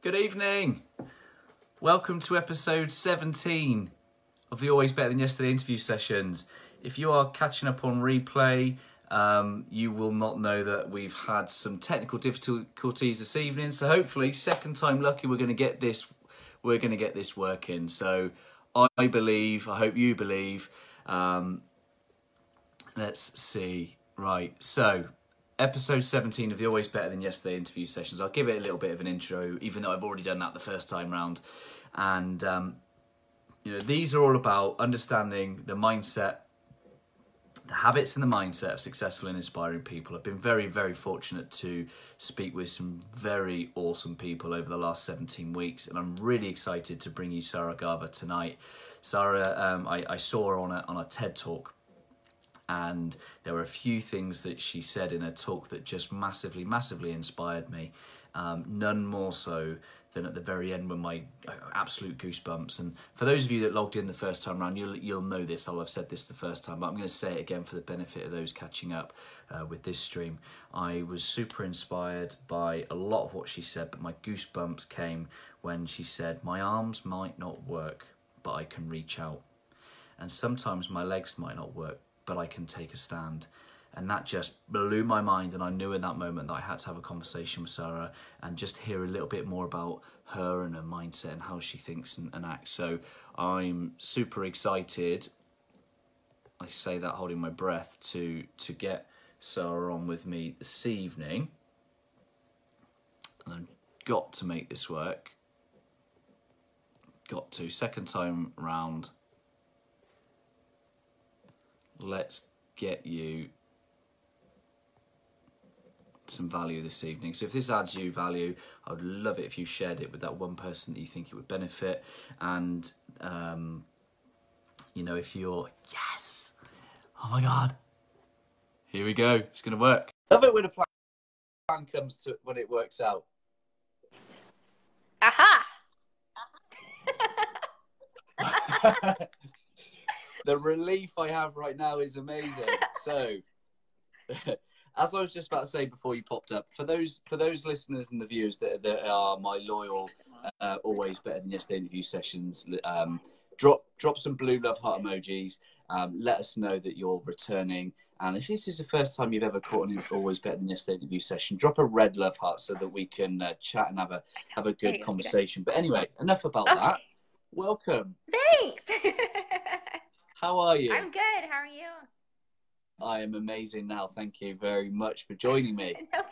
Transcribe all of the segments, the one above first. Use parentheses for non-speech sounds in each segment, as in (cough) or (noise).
Good evening. Welcome to episode 17 of the Always Better Than Yesterday interview sessions. If you are catching up on replay, um, you will not know that we've had some technical difficulties this evening. So hopefully, second time lucky, we're going to get this. We're going to get this working. So I believe. I hope you believe. Um, let's see. Right. So episode 17 of the Always Better Than Yesterday interview sessions. I'll give it a little bit of an intro, even though I've already done that the first time round. And um, you know, these are all about understanding the mindset the habits and the mindset of successful and inspiring people. I've been very, very fortunate to speak with some very awesome people over the last 17 weeks, and I'm really excited to bring you Sarah Garver tonight. Sarah, um, I, I, saw her on a, on a TED talk, and there were a few things that she said in her talk that just massively, massively inspired me. Um, none more so than at the very end when my uh, absolute goosebumps. And for those of you that logged in the first time around, you'll you'll know this. I'll have said this the first time, but I'm going to say it again for the benefit of those catching up uh, with this stream. I was super inspired by a lot of what she said, but my goosebumps came when she said, "My arms might not work, but I can reach out." And sometimes my legs might not work, but I can take a stand. And that just blew my mind and i knew in that moment that i had to have a conversation with sarah and just hear a little bit more about her and her mindset and how she thinks and, and acts. So i'm super excited i say that holding my breath to to get sarah on with me this evening. And i've got to make this work. Got to. Second time round let's get you some value this evening. So if this adds you value, I would love it if you shared it with that one person that you think it would benefit. And um, you know, if you're yes, oh my god, here we go, it's gonna work. Love it when a plan comes to when it works out. Aha! (laughs) (laughs) the relief I have right now is amazing. (laughs) So (laughs) as I was just about to say before you popped up, for those for those listeners and the viewers that, that are my loyal, uh, always better than yesterday interview sessions, um, drop drop some blue love heart emojis. Um, let us know that you're returning. And if this is the first time you've ever caught an always better than yesterday interview session, drop a red love heart so that we can uh, chat and have a have a good conversation. But anyway, enough about okay. that. Welcome. Thanks. (laughs) How are you? I'm good. How are you? I am amazing now. Thank you very much for joining me. (laughs) no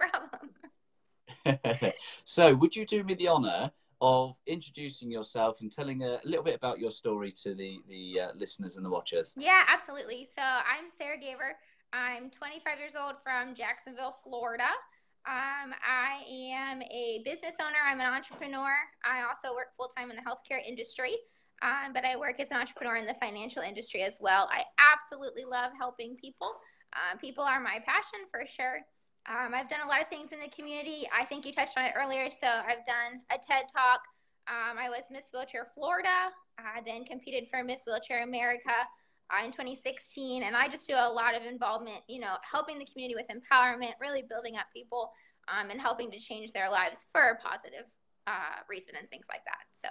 problem. (laughs) so, would you do me the honour of introducing yourself and telling a little bit about your story to the the uh, listeners and the watchers? Yeah, absolutely. So, I'm Sarah Gaver. I'm 25 years old from Jacksonville, Florida. Um, I am a business owner. I'm an entrepreneur. I also work full time in the healthcare industry. Um, but I work as an entrepreneur in the financial industry as well. I absolutely love helping people. Uh, people are my passion for sure. Um, I've done a lot of things in the community. I think you touched on it earlier. So I've done a TED Talk. Um, I was Miss Wheelchair Florida, I then competed for Miss Wheelchair America uh, in 2016. And I just do a lot of involvement, you know, helping the community with empowerment, really building up people um, and helping to change their lives for a positive uh, reason and things like that. So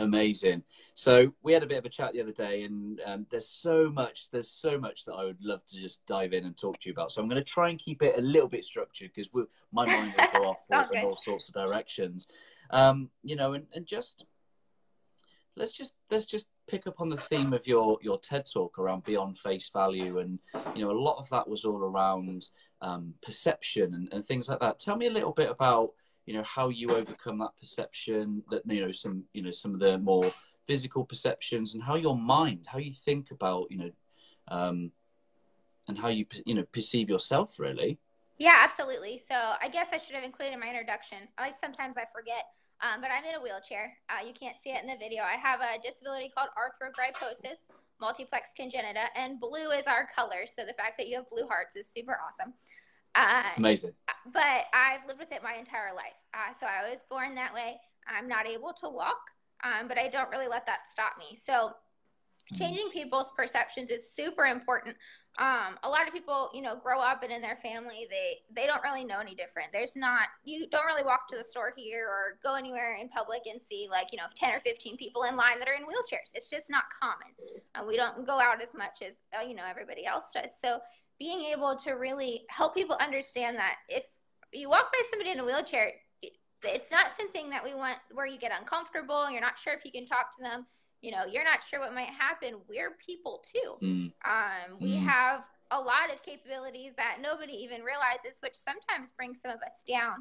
Amazing. So we had a bit of a chat the other day, and um, there's so much, there's so much that I would love to just dive in and talk to you about. So I'm going to try and keep it a little bit structured because my mind will go off (laughs) in all sorts of directions. Um, you know, and, and just let's just let's just pick up on the theme of your your TED talk around beyond face value, and you know, a lot of that was all around um, perception and, and things like that. Tell me a little bit about you know how you overcome that perception that you know some you know some of the more physical perceptions and how your mind how you think about you know um and how you you know perceive yourself really. Yeah absolutely. So i guess i should have included in my introduction. Like sometimes i forget um, but i'm in a wheelchair. Uh, you can't see it in the video. I have a disability called arthrogryposis multiplex congenita and blue is our color. So the fact that you have blue hearts is super awesome uh, Amazing. But I've lived with it my entire life. Uh, so I was born that way. I'm not able to walk, um, but I don't really let that stop me. So changing people's perceptions is super important um, a lot of people you know grow up and in their family they they don't really know any different there's not you don't really walk to the store here or go anywhere in public and see like you know 10 or 15 people in line that are in wheelchairs it's just not common uh, we don't go out as much as uh, you know everybody else does so being able to really help people understand that if you walk by somebody in a wheelchair it's not something that we want where you get uncomfortable and you're not sure if you can talk to them you know you're not sure what might happen we're people too mm. um, we mm. have a lot of capabilities that nobody even realizes which sometimes brings some of us down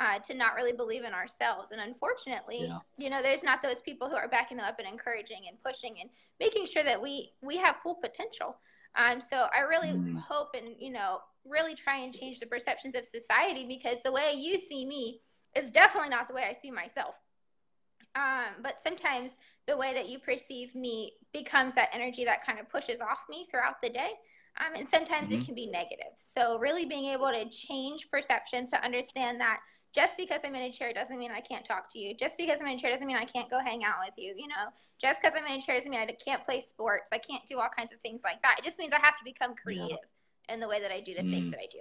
uh, to not really believe in ourselves and unfortunately yeah. you know there's not those people who are backing them up and encouraging and pushing and making sure that we we have full potential um, so i really mm. hope and you know really try and change the perceptions of society because the way you see me is definitely not the way i see myself um, but sometimes the way that you perceive me becomes that energy that kind of pushes off me throughout the day. Um, and sometimes mm-hmm. it can be negative. So, really being able to change perceptions to understand that just because I'm in a chair doesn't mean I can't talk to you. Just because I'm in a chair doesn't mean I can't go hang out with you. You know, just because I'm in a chair doesn't mean I can't play sports. I can't do all kinds of things like that. It just means I have to become creative yeah. in the way that I do the mm. things that I do.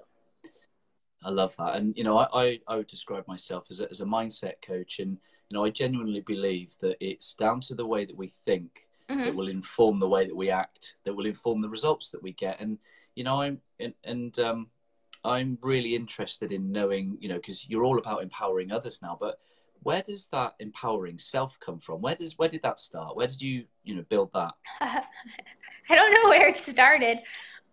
I love that. And, you know, I, I, I would describe myself as a, as a mindset coach. And, you know, I genuinely believe that it's down to the way that we think mm-hmm. that will inform the way that we act, that will inform the results that we get. And you know, I'm and, and um, I'm really interested in knowing, you know, because you're all about empowering others now, but where does that empowering self come from? Where does where did that start? Where did you you know build that? (laughs) I don't know where it started.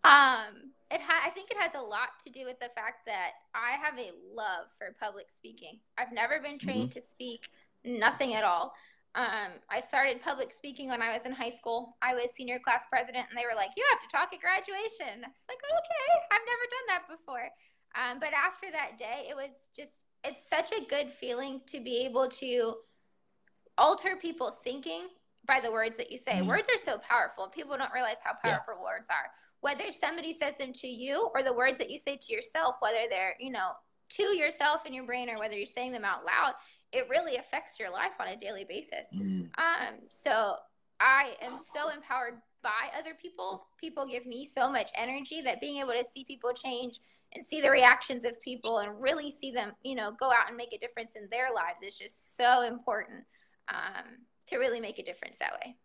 Um, it ha- I think it has a lot to do with the fact that I have a love for public speaking. I've never been trained mm-hmm. to speak nothing at all. Um, I started public speaking when I was in high school. I was senior class president, and they were like, "You have to talk at graduation." I was like, "Okay, I've never done that before." Um, but after that day, it was just it's such a good feeling to be able to alter people's thinking by the words that you say. Mm-hmm. Words are so powerful. People don't realize how powerful yeah. words are. Whether somebody says them to you or the words that you say to yourself, whether they're, you know, to yourself in your brain or whether you're saying them out loud, it really affects your life on a daily basis. Mm. Um, so I am so empowered by other people. People give me so much energy that being able to see people change and see the reactions of people and really see them, you know, go out and make a difference in their lives is just so important um, to really make a difference that way.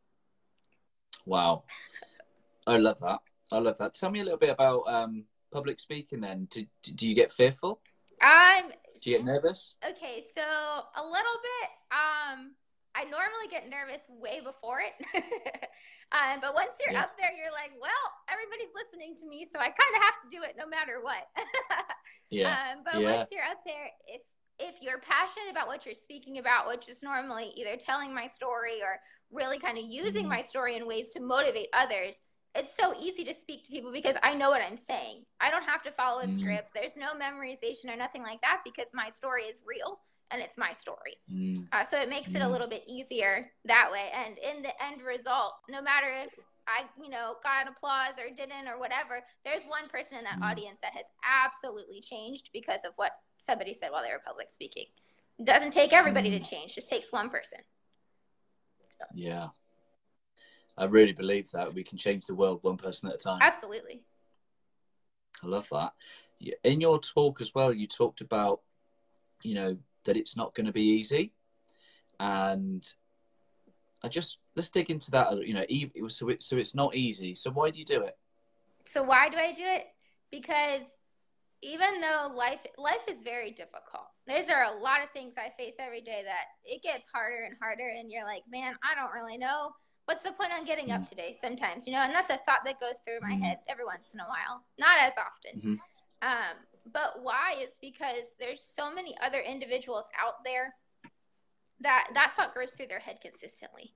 Wow. I love that. I love that. Tell me a little bit about um, public speaking then. Do, do you get fearful? I'm do you get nervous? Okay, so a little bit. Um, I normally get nervous way before it. (laughs) um, but once you're yeah. up there, you're like, well, everybody's listening to me, so I kind of have to do it no matter what. (laughs) yeah. Um, but yeah. once you're up there, if if you're passionate about what you're speaking about, which is normally either telling my story or really kind of using mm-hmm. my story in ways to motivate others, it's so easy to speak to people because I know what I'm saying. I don't have to follow a mm. script. There's no memorization or nothing like that because my story is real and it's my story. Mm. Uh, so it makes mm. it a mm. little bit easier that way. And in the end result, no matter if I, you know, got an applause or didn't or whatever, there's one person in that mm. audience that has absolutely changed because of what somebody said while they were public speaking. It doesn't take everybody to change, just takes one person. So. Yeah. I really believe that we can change the world one person at a time. Absolutely. I love that. In your talk as well, you talked about, you know, that it's not going to be easy, and I just let's dig into that. You know, so it, so it's not easy. So why do you do it? So why do I do it? Because even though life life is very difficult, there's are a lot of things I face every day that it gets harder and harder, and you're like, man, I don't really know what's the point on getting up mm. today sometimes you know and that's a thought that goes through my mm-hmm. head every once in a while not as often mm-hmm. um, but why is because there's so many other individuals out there that that thought goes through their head consistently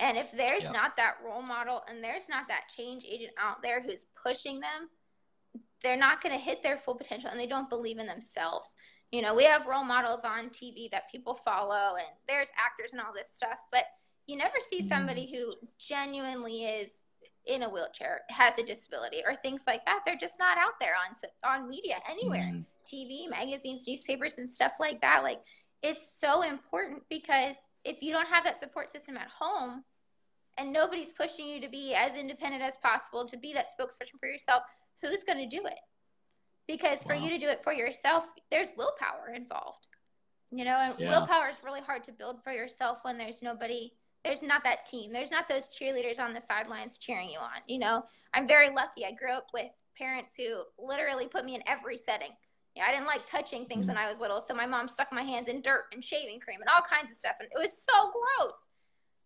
and if there's yeah. not that role model and there's not that change agent out there who's pushing them they're not going to hit their full potential and they don't believe in themselves you know we have role models on tv that people follow and there's actors and all this stuff but you never see somebody mm. who genuinely is in a wheelchair, has a disability, or things like that. They're just not out there on on media anywhere, mm. TV, magazines, newspapers, and stuff like that. Like it's so important because if you don't have that support system at home, and nobody's pushing you to be as independent as possible, to be that spokesperson for yourself, who's going to do it? Because for wow. you to do it for yourself, there's willpower involved. You know, and yeah. willpower is really hard to build for yourself when there's nobody, there's not that team, there's not those cheerleaders on the sidelines cheering you on. You know, I'm very lucky. I grew up with parents who literally put me in every setting. Yeah, I didn't like touching things mm. when I was little, so my mom stuck my hands in dirt and shaving cream and all kinds of stuff, and it was so gross.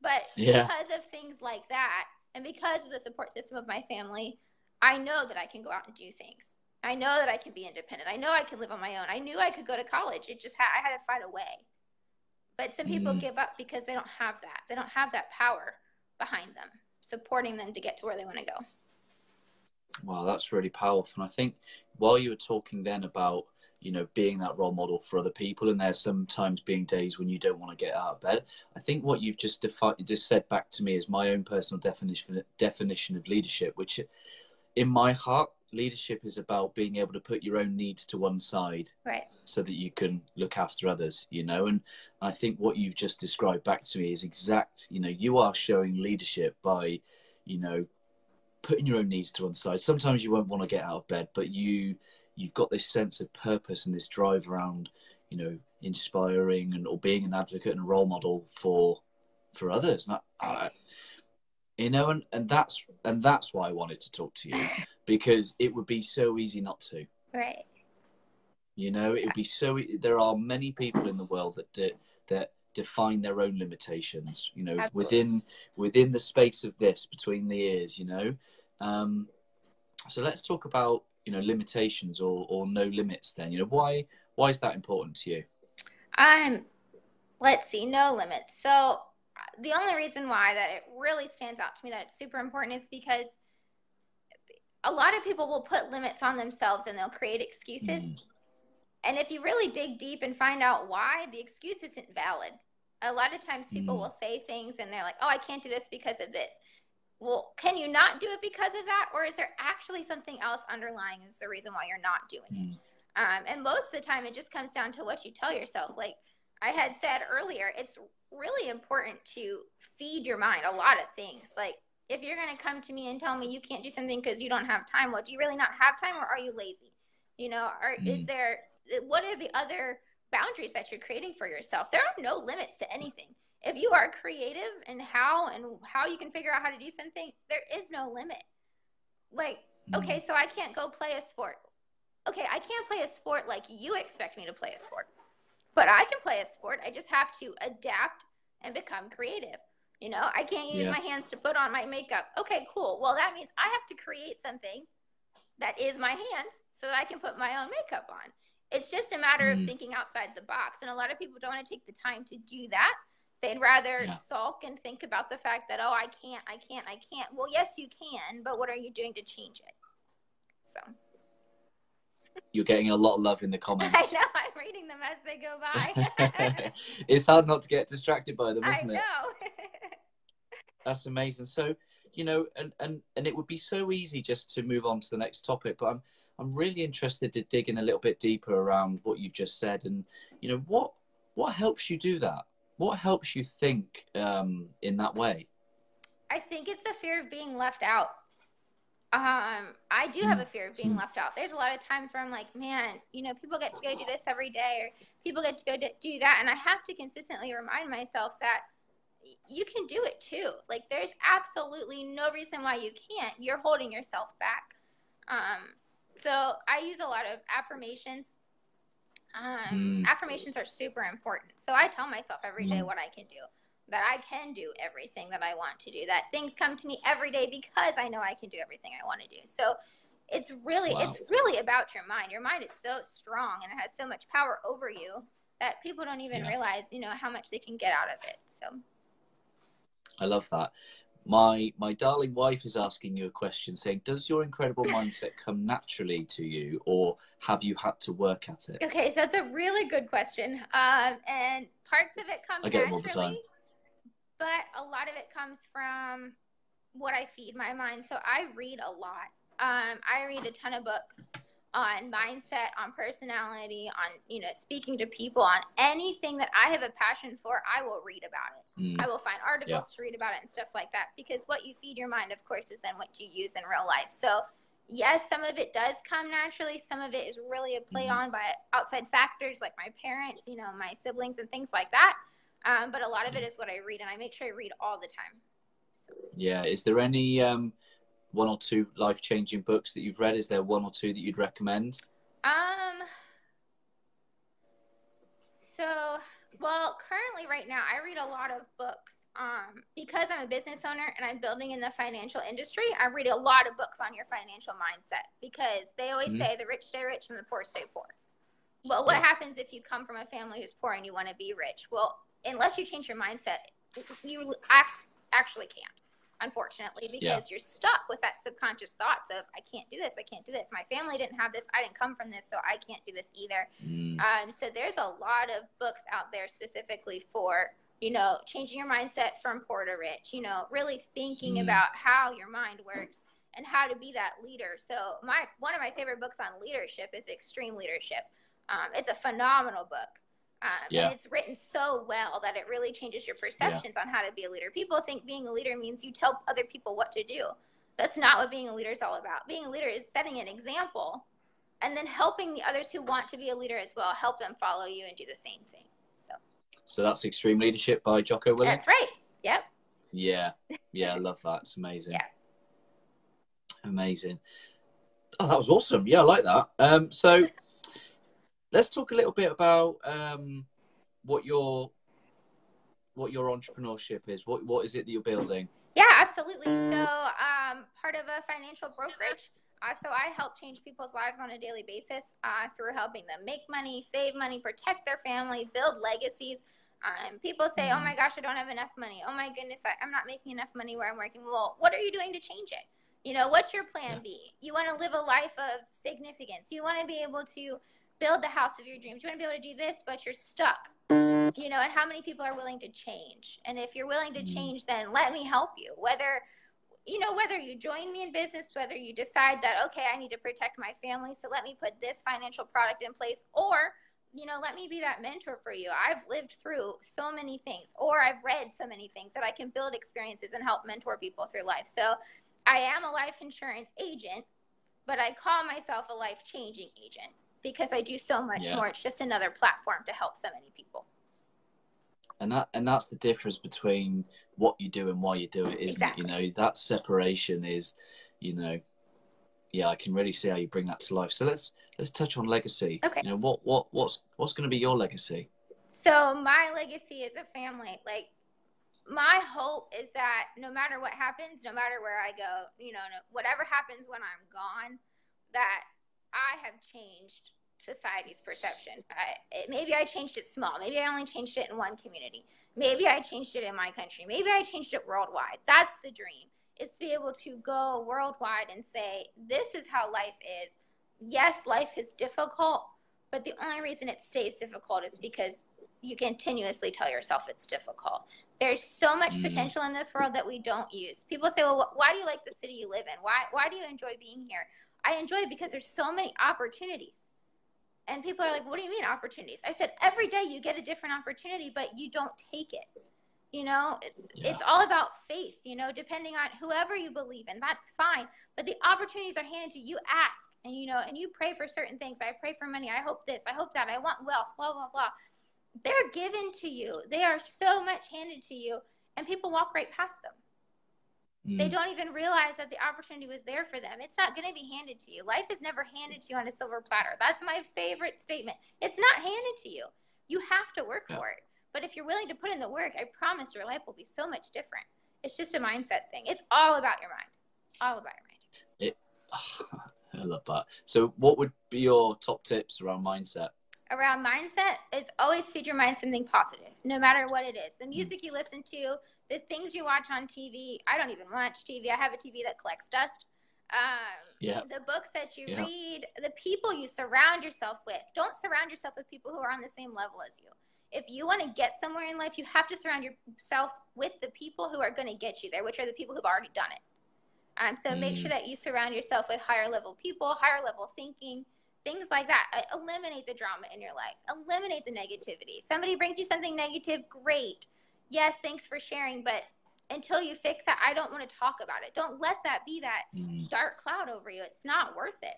But yeah. because of things like that, and because of the support system of my family, I know that I can go out and do things. I know that I can be independent. I know I can live on my own. I knew I could go to college. It just ha- I had to find a way. But some people mm. give up because they don't have that. They don't have that power behind them, supporting them to get to where they want to go. Wow, that's really powerful. And I think while you were talking then about you know being that role model for other people and there's sometimes being days when you don't want to get out of bed i think what you've just defined just said back to me is my own personal definition definition of leadership which in my heart leadership is about being able to put your own needs to one side right. so that you can look after others you know? And i think what you've just described back to me is exact you know you are showing leadership by you know putting your own needs to one side. Sometimes you won't want to get out of bed but you you've got this sense of purpose and this drive around you know inspiring and or being an advocate and a role model for for others. And I, I, you know and, and that's and that's why i wanted to talk to you (laughs) because it would be so easy not to. Right. You know it would be so there are many people in the world that that define their own limitations you know Absolutely. within within the space of this between the ears you know? Um so let's talk about you know limitations or or no limits then. You know why why is that important to you? Um let's see no limits. So the only reason why that it really stands out to me that it's super important is because a lot of people will put limits on themselves and they'll create excuses mm. and if you really dig deep and find out why the excuse isn't valid a lot of times people mm. will say things and they're like oh i can't do this because of this well, can you not do it because of that? Or is there actually something else underlying is the reason why you're not doing it? Hmm. Um, and most of the time, it just comes down to what you tell yourself. Like I had said earlier, it's really important to feed your mind a lot of things. Like if you're going to come to me and tell me you can't do something because you don't have time, well, do you really not have time or are you lazy? You know, or mm. is there, what are the other boundaries that you're creating for yourself? There are no limits to anything if you are creative and how and how you can figure out how to do something, there is no limit. Like, mm-hmm. okay, so I can't go play a sport. Okay, I can't play a sport like you expect me to play a sport. But I can play a sport. I just have to adapt and become creative. You know, I can't use yeah. my hands to put on my makeup. Okay, cool. Well, that means I have to create something that is my hands so that I can put my own makeup on. It's just a matter mm. of thinking outside the box. And a lot of people don't want to take the time to do that They'd rather yeah. sulk and think about the fact that, oh, I can't, I can't, I can't. Well, yes, you can, but what are you doing to change it? So. You're getting a lot of love in the (laughs) comments. I know. I'm reading them as they go by. (laughs) it's hard not to get distracted by them, isn't I it? That's amazing. So, you know, and, and, and it would be so easy just to move on to the next topic, but I'm, I'm really interested to dig in a little bit deeper around what you've just said and, you know, what, what helps you do that? What helps you think um, in that way? I think it's the fear of being left out. Um, I do have a fear of being hmm. left out. There's a lot of times where I'm like, man, you know, people get to go do this every day, or people get to go do that, and I have to consistently remind myself that you can do it too. Like, there's absolutely no reason why you can't. You're holding yourself back. Um, so I use a lot of affirmations um, mm. Affirmations are super important. So I tell myself every day mm. what I can do, that I can do everything that I want to do, that things come to me every day because I know I can do everything I want to do. So it's really wow. it's really about your mind. Your mind is so strong and it has so much power over you that people don't even yeah. realize, you know, how much they can get out of it. So I love that my my darling wife is asking you a question saying does your incredible mindset come naturally to you or have you had to work at it okay so that's a really good question um, and parts of it come naturally but a lot of it comes from what i feed my mind so i read a lot um, i read a ton of books on mindset, on personality, on you know speaking to people, on anything that I have a passion for, I will read about it. Mm. I will find articles yeah. to read about it and stuff like that because what you feed your mind, of course, is then what you use in real life. So yes, some of it does come naturally. Some of it is really played mm-hmm. on by outside factors like my parents, you know, my siblings, and things like that. Um, but a lot of it is what I read, and I make sure I read all the time. So. Yeah. Is there any um, one or two life changing books that you've read? Is there one or two that you'd recommend? Um. So, well, currently, right now, I read a lot of books um, because I'm a business owner and I'm building in the financial industry, I read a lot of books on your financial mindset because they always mm-hmm. say the rich stay rich and the poor stay poor. Well, what happens if you come from a family who's poor and you want to be rich? Well, unless you change your mindset, you actually can't, unfortunately, because yeah. you're stuck with that subconscious thoughts of, I can't do this, I can't do this. My family didn't have this, I didn't come from this, so I can't do this either. Mm. Um, so there's a lot of books out there specifically for you know, changing your mindset from poor to rich, you know, really thinking mm. about how your mind works and how to be that leader. So my one of my favorite books on leadership is Extreme Leadership. Um, it's a phenomenal book. Um, yeah. And it's written so well that it really changes your perceptions yeah. on how to be a leader. People think being a leader means you tell other people what to do. That's not what being a leader is all about. Being a leader is setting an example and then helping the others who want to be a leader as well, help them follow you and do the same thing. So so that's Extreme Leadership by Jocko Willink. That's right. Yep. Yeah. (laughs) Yeah, I love that. It's amazing. Yeah. Amazing. Oh, that was awesome. Yeah, I like that. Um, so (laughs) let's talk a little bit about um, what your what your entrepreneurship is. What what is it that you're building? Yeah, absolutely. So, um, part of a financial brokerage. Uh, so I help change people's lives on a daily basis uh, through helping them make money, save money, protect their family, build legacies, um, people say, oh my gosh, I don't have enough money. Oh my goodness, I, am not making enough money where I'm working. Well, what are you doing to change it? You know, what's your plan. B? You want to live a life of significance. You want to be able to build the house of your dreams. You want to be able to do this, but you're stuck. You know, and how many people are willing to change? And if you're willing to mm-hmm. change, then let me help you. Whether you know, whether you join me in business, whether you decide that, okay, I need to protect my family, so let me put this financial product in place, or you know, let me be that mentor for you. I've lived through so many things, or I've read so many things that I can build experiences and help mentor people through life. So I am a life insurance agent, but I call myself a life changing agent because I do so much yeah. more. It's just another platform to help so many people. And that and that's the difference between what you do and why you do it, isn't exactly. it? You know, that separation is, you know, yeah, I can really see how you bring that to life. So let's let's touch on legacy. Okay. You know what what what's what's going to be your legacy? So my legacy is a family. Like my hope is that no matter what happens, no matter where I go, you know, whatever happens when I'm gone, that I have changed society's perception. I, it, maybe I changed it small. Maybe I only changed it in one community. Maybe I changed it in my country. Maybe I changed it worldwide. That's the dream is to be able to go worldwide and say, this is how life is. Yes, life is difficult, but the only reason it stays difficult is because you continuously tell yourself it's difficult. There's so much mm. potential in this world that we don't use. People say, well, why do you like the city you live in? Why, why do you enjoy being here? I enjoy it because there's so many opportunities. And people are like, what do you mean opportunities? I said, every day you get a different opportunity, but you don't take it. You know, yeah. it's all about faith, you know, depending on whoever you believe in, that's fine. But the opportunities are handed to you. You ask and, you know, and you pray for certain things. I pray for money. I hope this. I hope that. I want wealth, blah, blah, blah. They're given to you. They are so much handed to you, and people walk right past them. Mm. They don't even realize that the opportunity was there for them. It's not going to be handed to you. Life is never handed to you on a silver platter. That's my favorite statement. It's not handed to you. You have to work yeah. for it. But if you're willing to put in the work, I promise your life will be so much different. It's just a mindset thing. It's all about your mind. All about your mind. It, oh, (sighs) I love that. So, what would be your top tips around mindset? Around mindset is always feed your mind something positive, no matter what it is. The music you listen to, the things you watch on TV. I don't even watch TV. I have a TV that collects dust. Um, yeah. The books that you yeah. read, the people you surround yourself with. Don't surround yourself with people who are on the same level as you if you want to get somewhere in life, you have to surround yourself with the people who are going to get you there, which are the people who've already done it. Um, so mm. make sure mm. that you surround yourself with higher level people, higher level thinking, things like that. Eliminate the drama in your life. Eliminate the negativity. Somebody brings you something negative, great. Yes, thanks for sharing, but until you fix that, I don't want to talk about it. Don't let that be that mm. dark cloud over you. It's not worth it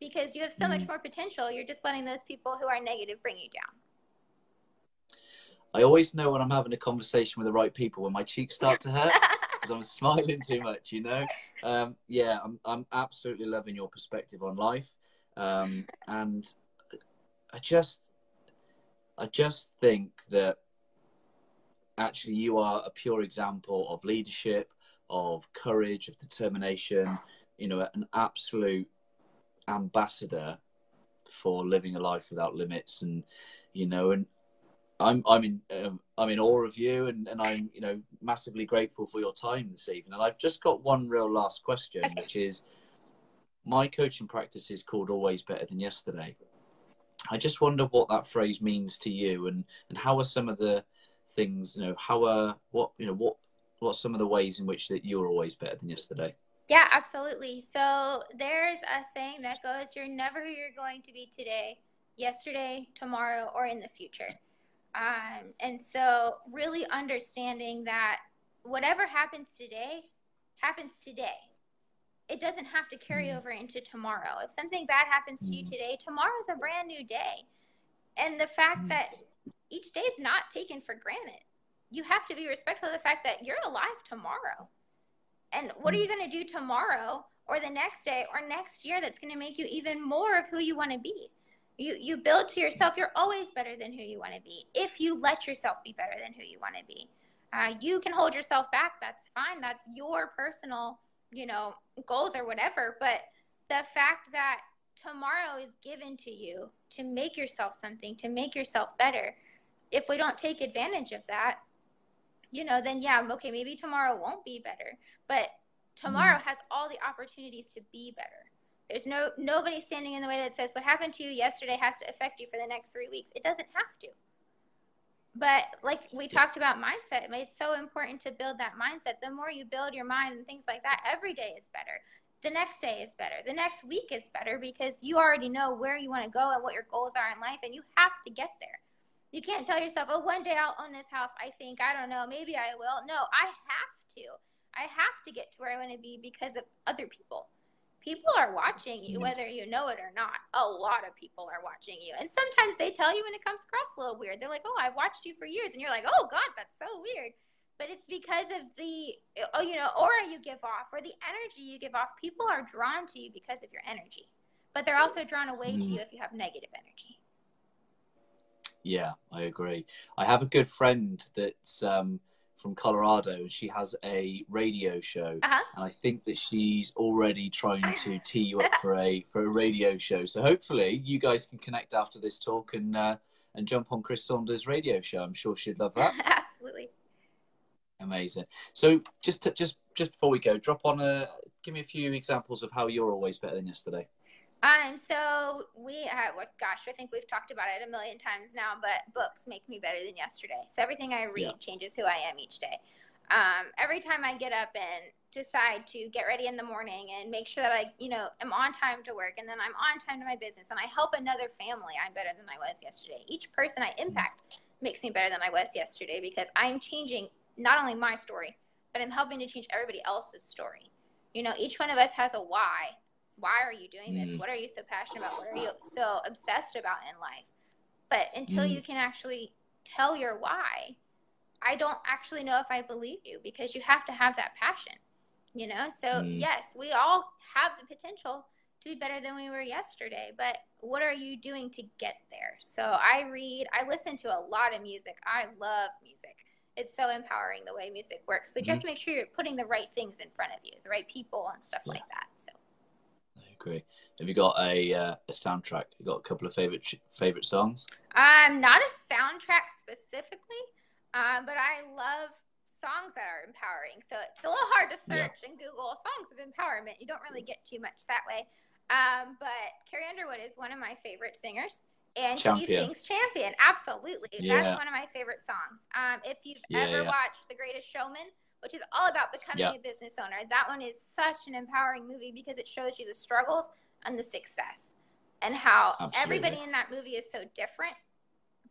because you have so mm. much more potential. You're just letting those people who are negative bring you down. I always know when I'm having a conversation with the right people when my cheeks start to hurt (laughs) because I'm smiling too much, you know? Um, yeah, I'm, I'm absolutely loving your perspective on life. Um, and I just, I just think that actually you are a pure example of leadership, of courage, of determination, you know, an absolute ambassador for living a life without limits. And you know and I'm I'm in um, I'm in awe of you and, and I'm you know massively grateful for your time this evening. And I've just got one real last question okay. which is my coaching practice is called always better than yesterday. I just wonder what that phrase means to you and and how are some of the things you know how are what you know what what some of the ways in which that you're always better than yesterday yeah absolutely so there's a saying that goes you're never who you're going to be today yesterday tomorrow or in the future um, and so really understanding that whatever happens today happens today it doesn't have to carry mm. over into tomorrow if something bad happens to you mm. today tomorrow's a brand new day and the fact mm. that each day is not taken for granted. You have to be respectful of the fact that you're alive tomorrow. And what are you going to do tomorrow or the next day or next year that's going to make you even more of who you want to be? You, you build to yourself, you're always better than who you want to be if you let yourself be better than who you want to be. Uh, you can hold yourself back, that's fine. That's your personal, you know, goals or whatever. But the fact that tomorrow is given to you to make yourself something, to make yourself better, if we don't take advantage of that, you know, then yeah, okay, maybe tomorrow won't be better, but tomorrow mm-hmm. has all the opportunities to be better. There's no nobody standing in the way that says what happened to you yesterday has to affect you for the next three weeks. It doesn't have to. But like we talked about mindset, it's so important to build that mindset. The more you build your mind and things like that, every day is better. The next day is better. The next week is better because you already know where you want to go and what your goals are in life, and you have to get there. You can't tell yourself, oh, one day I'll own this house. I think, I don't know, maybe I will. No, I have to. I have to get to where I want to be because of other people. People are watching you, whether you know it or not. A lot of people are watching you. And sometimes they tell you when it comes across a little weird. They're like, oh, I've watched you for years. And you're like, oh, God, that's so weird. But it's because of the, oh, you know, aura you give off or the energy you give off. People are drawn to you because of your energy. But they're also drawn away to mm-hmm. you if you have negative energy. Yeah, I agree. I have a good friend that's um, from Colorado, and she has a radio show, uh-huh. and I think that she's already trying to tee you up for a for a radio show. So hopefully, you guys can connect after this talk and uh, and jump on Chris Saunders' radio show. I'm sure she'd love that. (laughs) Absolutely. Amazing. So just to, just just before we go, drop on a give me a few examples of how you're always better than yesterday. Um, so we have, well, gosh, I think we've talked about it a million times now, but books make me better than yesterday. So everything I read yeah. changes who I am each day. Um, every time I get up and decide to get ready in the morning and make sure that I, you know, am on time to work and then I'm on time to my business and I help another family, I'm better than I was yesterday. Each person I impact makes me better than I was yesterday because I'm changing not only my story, but I'm helping to change everybody else's story. You know, each one of us has a why why are you doing this? Mm. What are you so passionate about? What are you so obsessed about in life? But until mm. you can actually tell your why, I don't actually know if I believe you because you have to have that passion, you know? So, mm. yes, we all have the potential to be better than we were yesterday, but what are you doing to get there? So, I read, I listen to a lot of music. I love music. It's so empowering the way music works, but mm-hmm. you have mm-hmm. to make sure you're putting the right things in front of you, the right people and stuff yeah. like that. Have you got a uh, a soundtrack? You got a couple of favorite favorite songs? Um, not a soundtrack specifically, um, but I love songs that are empowering. So it's a little hard to search yeah. and Google songs of empowerment. You don't really get too much that way. Um, but Carrie Underwood is one of my favorite singers. And Champion. she sings Champion. Absolutely. Yeah. That's one of my favorite songs. Um, if you've yeah, ever watched The Greatest Showman, which is all about becoming yep. a business owner. That one is such an empowering movie because it shows you the struggles and the success. and how Absolutely. everybody in that movie is so different,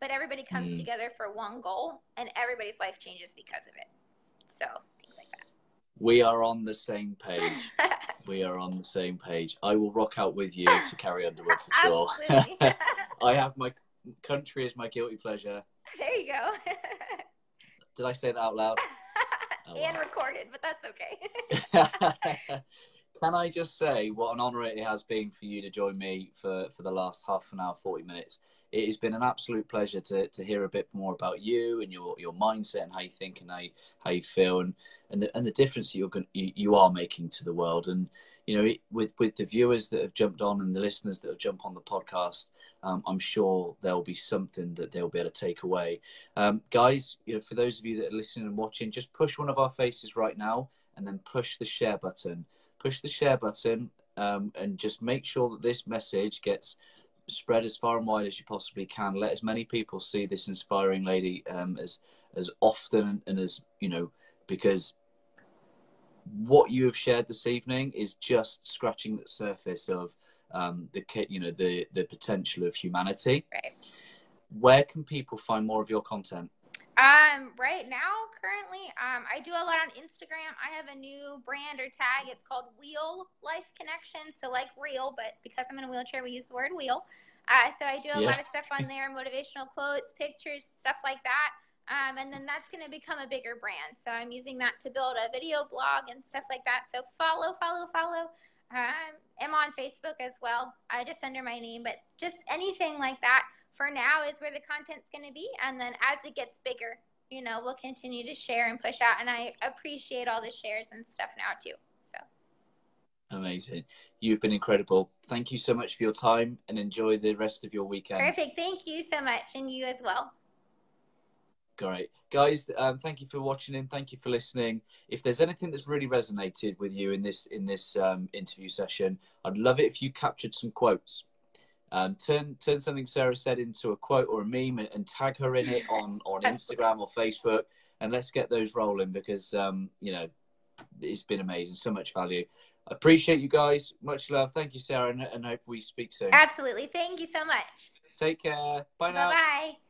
but everybody comes Mm. together for one goal, and everybody's life changes because of it. So things like that. We are on the same page. (laughs) We are on the same page. I will rock out with you to Carrie Underwood for sure. Absolutely. (laughs) I have my country as my guilty pleasure. there you go. (laughs) Did I say that out loud? Oh, and wow. recorded, but that's okay. (laughs) Can I just say what an honour it has been for you to join me for, for the last half an hour, 40 minutes? It has been an absolute pleasure to, to hear a bit more about you and your, your mindset and how you think and how you, how you feel and, and, the, and the difference you're going, you, you are making to the world. And, you know, with, with the viewers that have jumped on and the listeners that have jumped on the podcast, um, I'm sure there'll be something that they'll be able to take away. Um, guys, you know, for those of you that are listening and watching, just push one of our faces right now and then push the share button. Push the share button um, and just make sure that this message gets spread as far and wide as you possibly can. Let as many people see this inspiring lady um, as as often and as you know, because what you have shared this evening is just scratching the surface of um, the you know the the potential of humanity. right. Where can people find more of your content? Um, right now, currently, um, I do a lot on Instagram. I have a new brand or tag. It's called Wheel Life Connection. So like real, but because I'm in a wheelchair, we use the word wheel. Uh, so I do a Yeah. lot of stuff on there, motivational quotes, pictures, stuff like that. Um, and then that's going to become a bigger brand. So I'm using that to build a video blog and stuff like that. So follow, follow, follow. Um, I'm on Facebook as well, uh, just under my name. But just anything like that for now is where the content's going to be. And then as it gets bigger, you know, we'll continue to share and push out. And I appreciate all the shares and stuff now too. So Amazing. You've been incredible. Thank you so much for your time and enjoy the rest of your weekend. perfect. Thank you so much. And you as well. Great. Guys, um, thank you for watching and Thank you for listening. If there's anything that's really resonated with you in this in this um, interview session, I'd love it if you captured some quotes. Um, turn turn something Sarah said into a quote or a meme and, and tag her in it on, on Instagram or Facebook, and let's get those rolling because um, you know it's been amazing, so much value. Appreciate you guys. Much love. Thank you, Sarah, and, and hope we speak soon. Absolutely. Thank you so much. Take care. Bye now. Bye bye.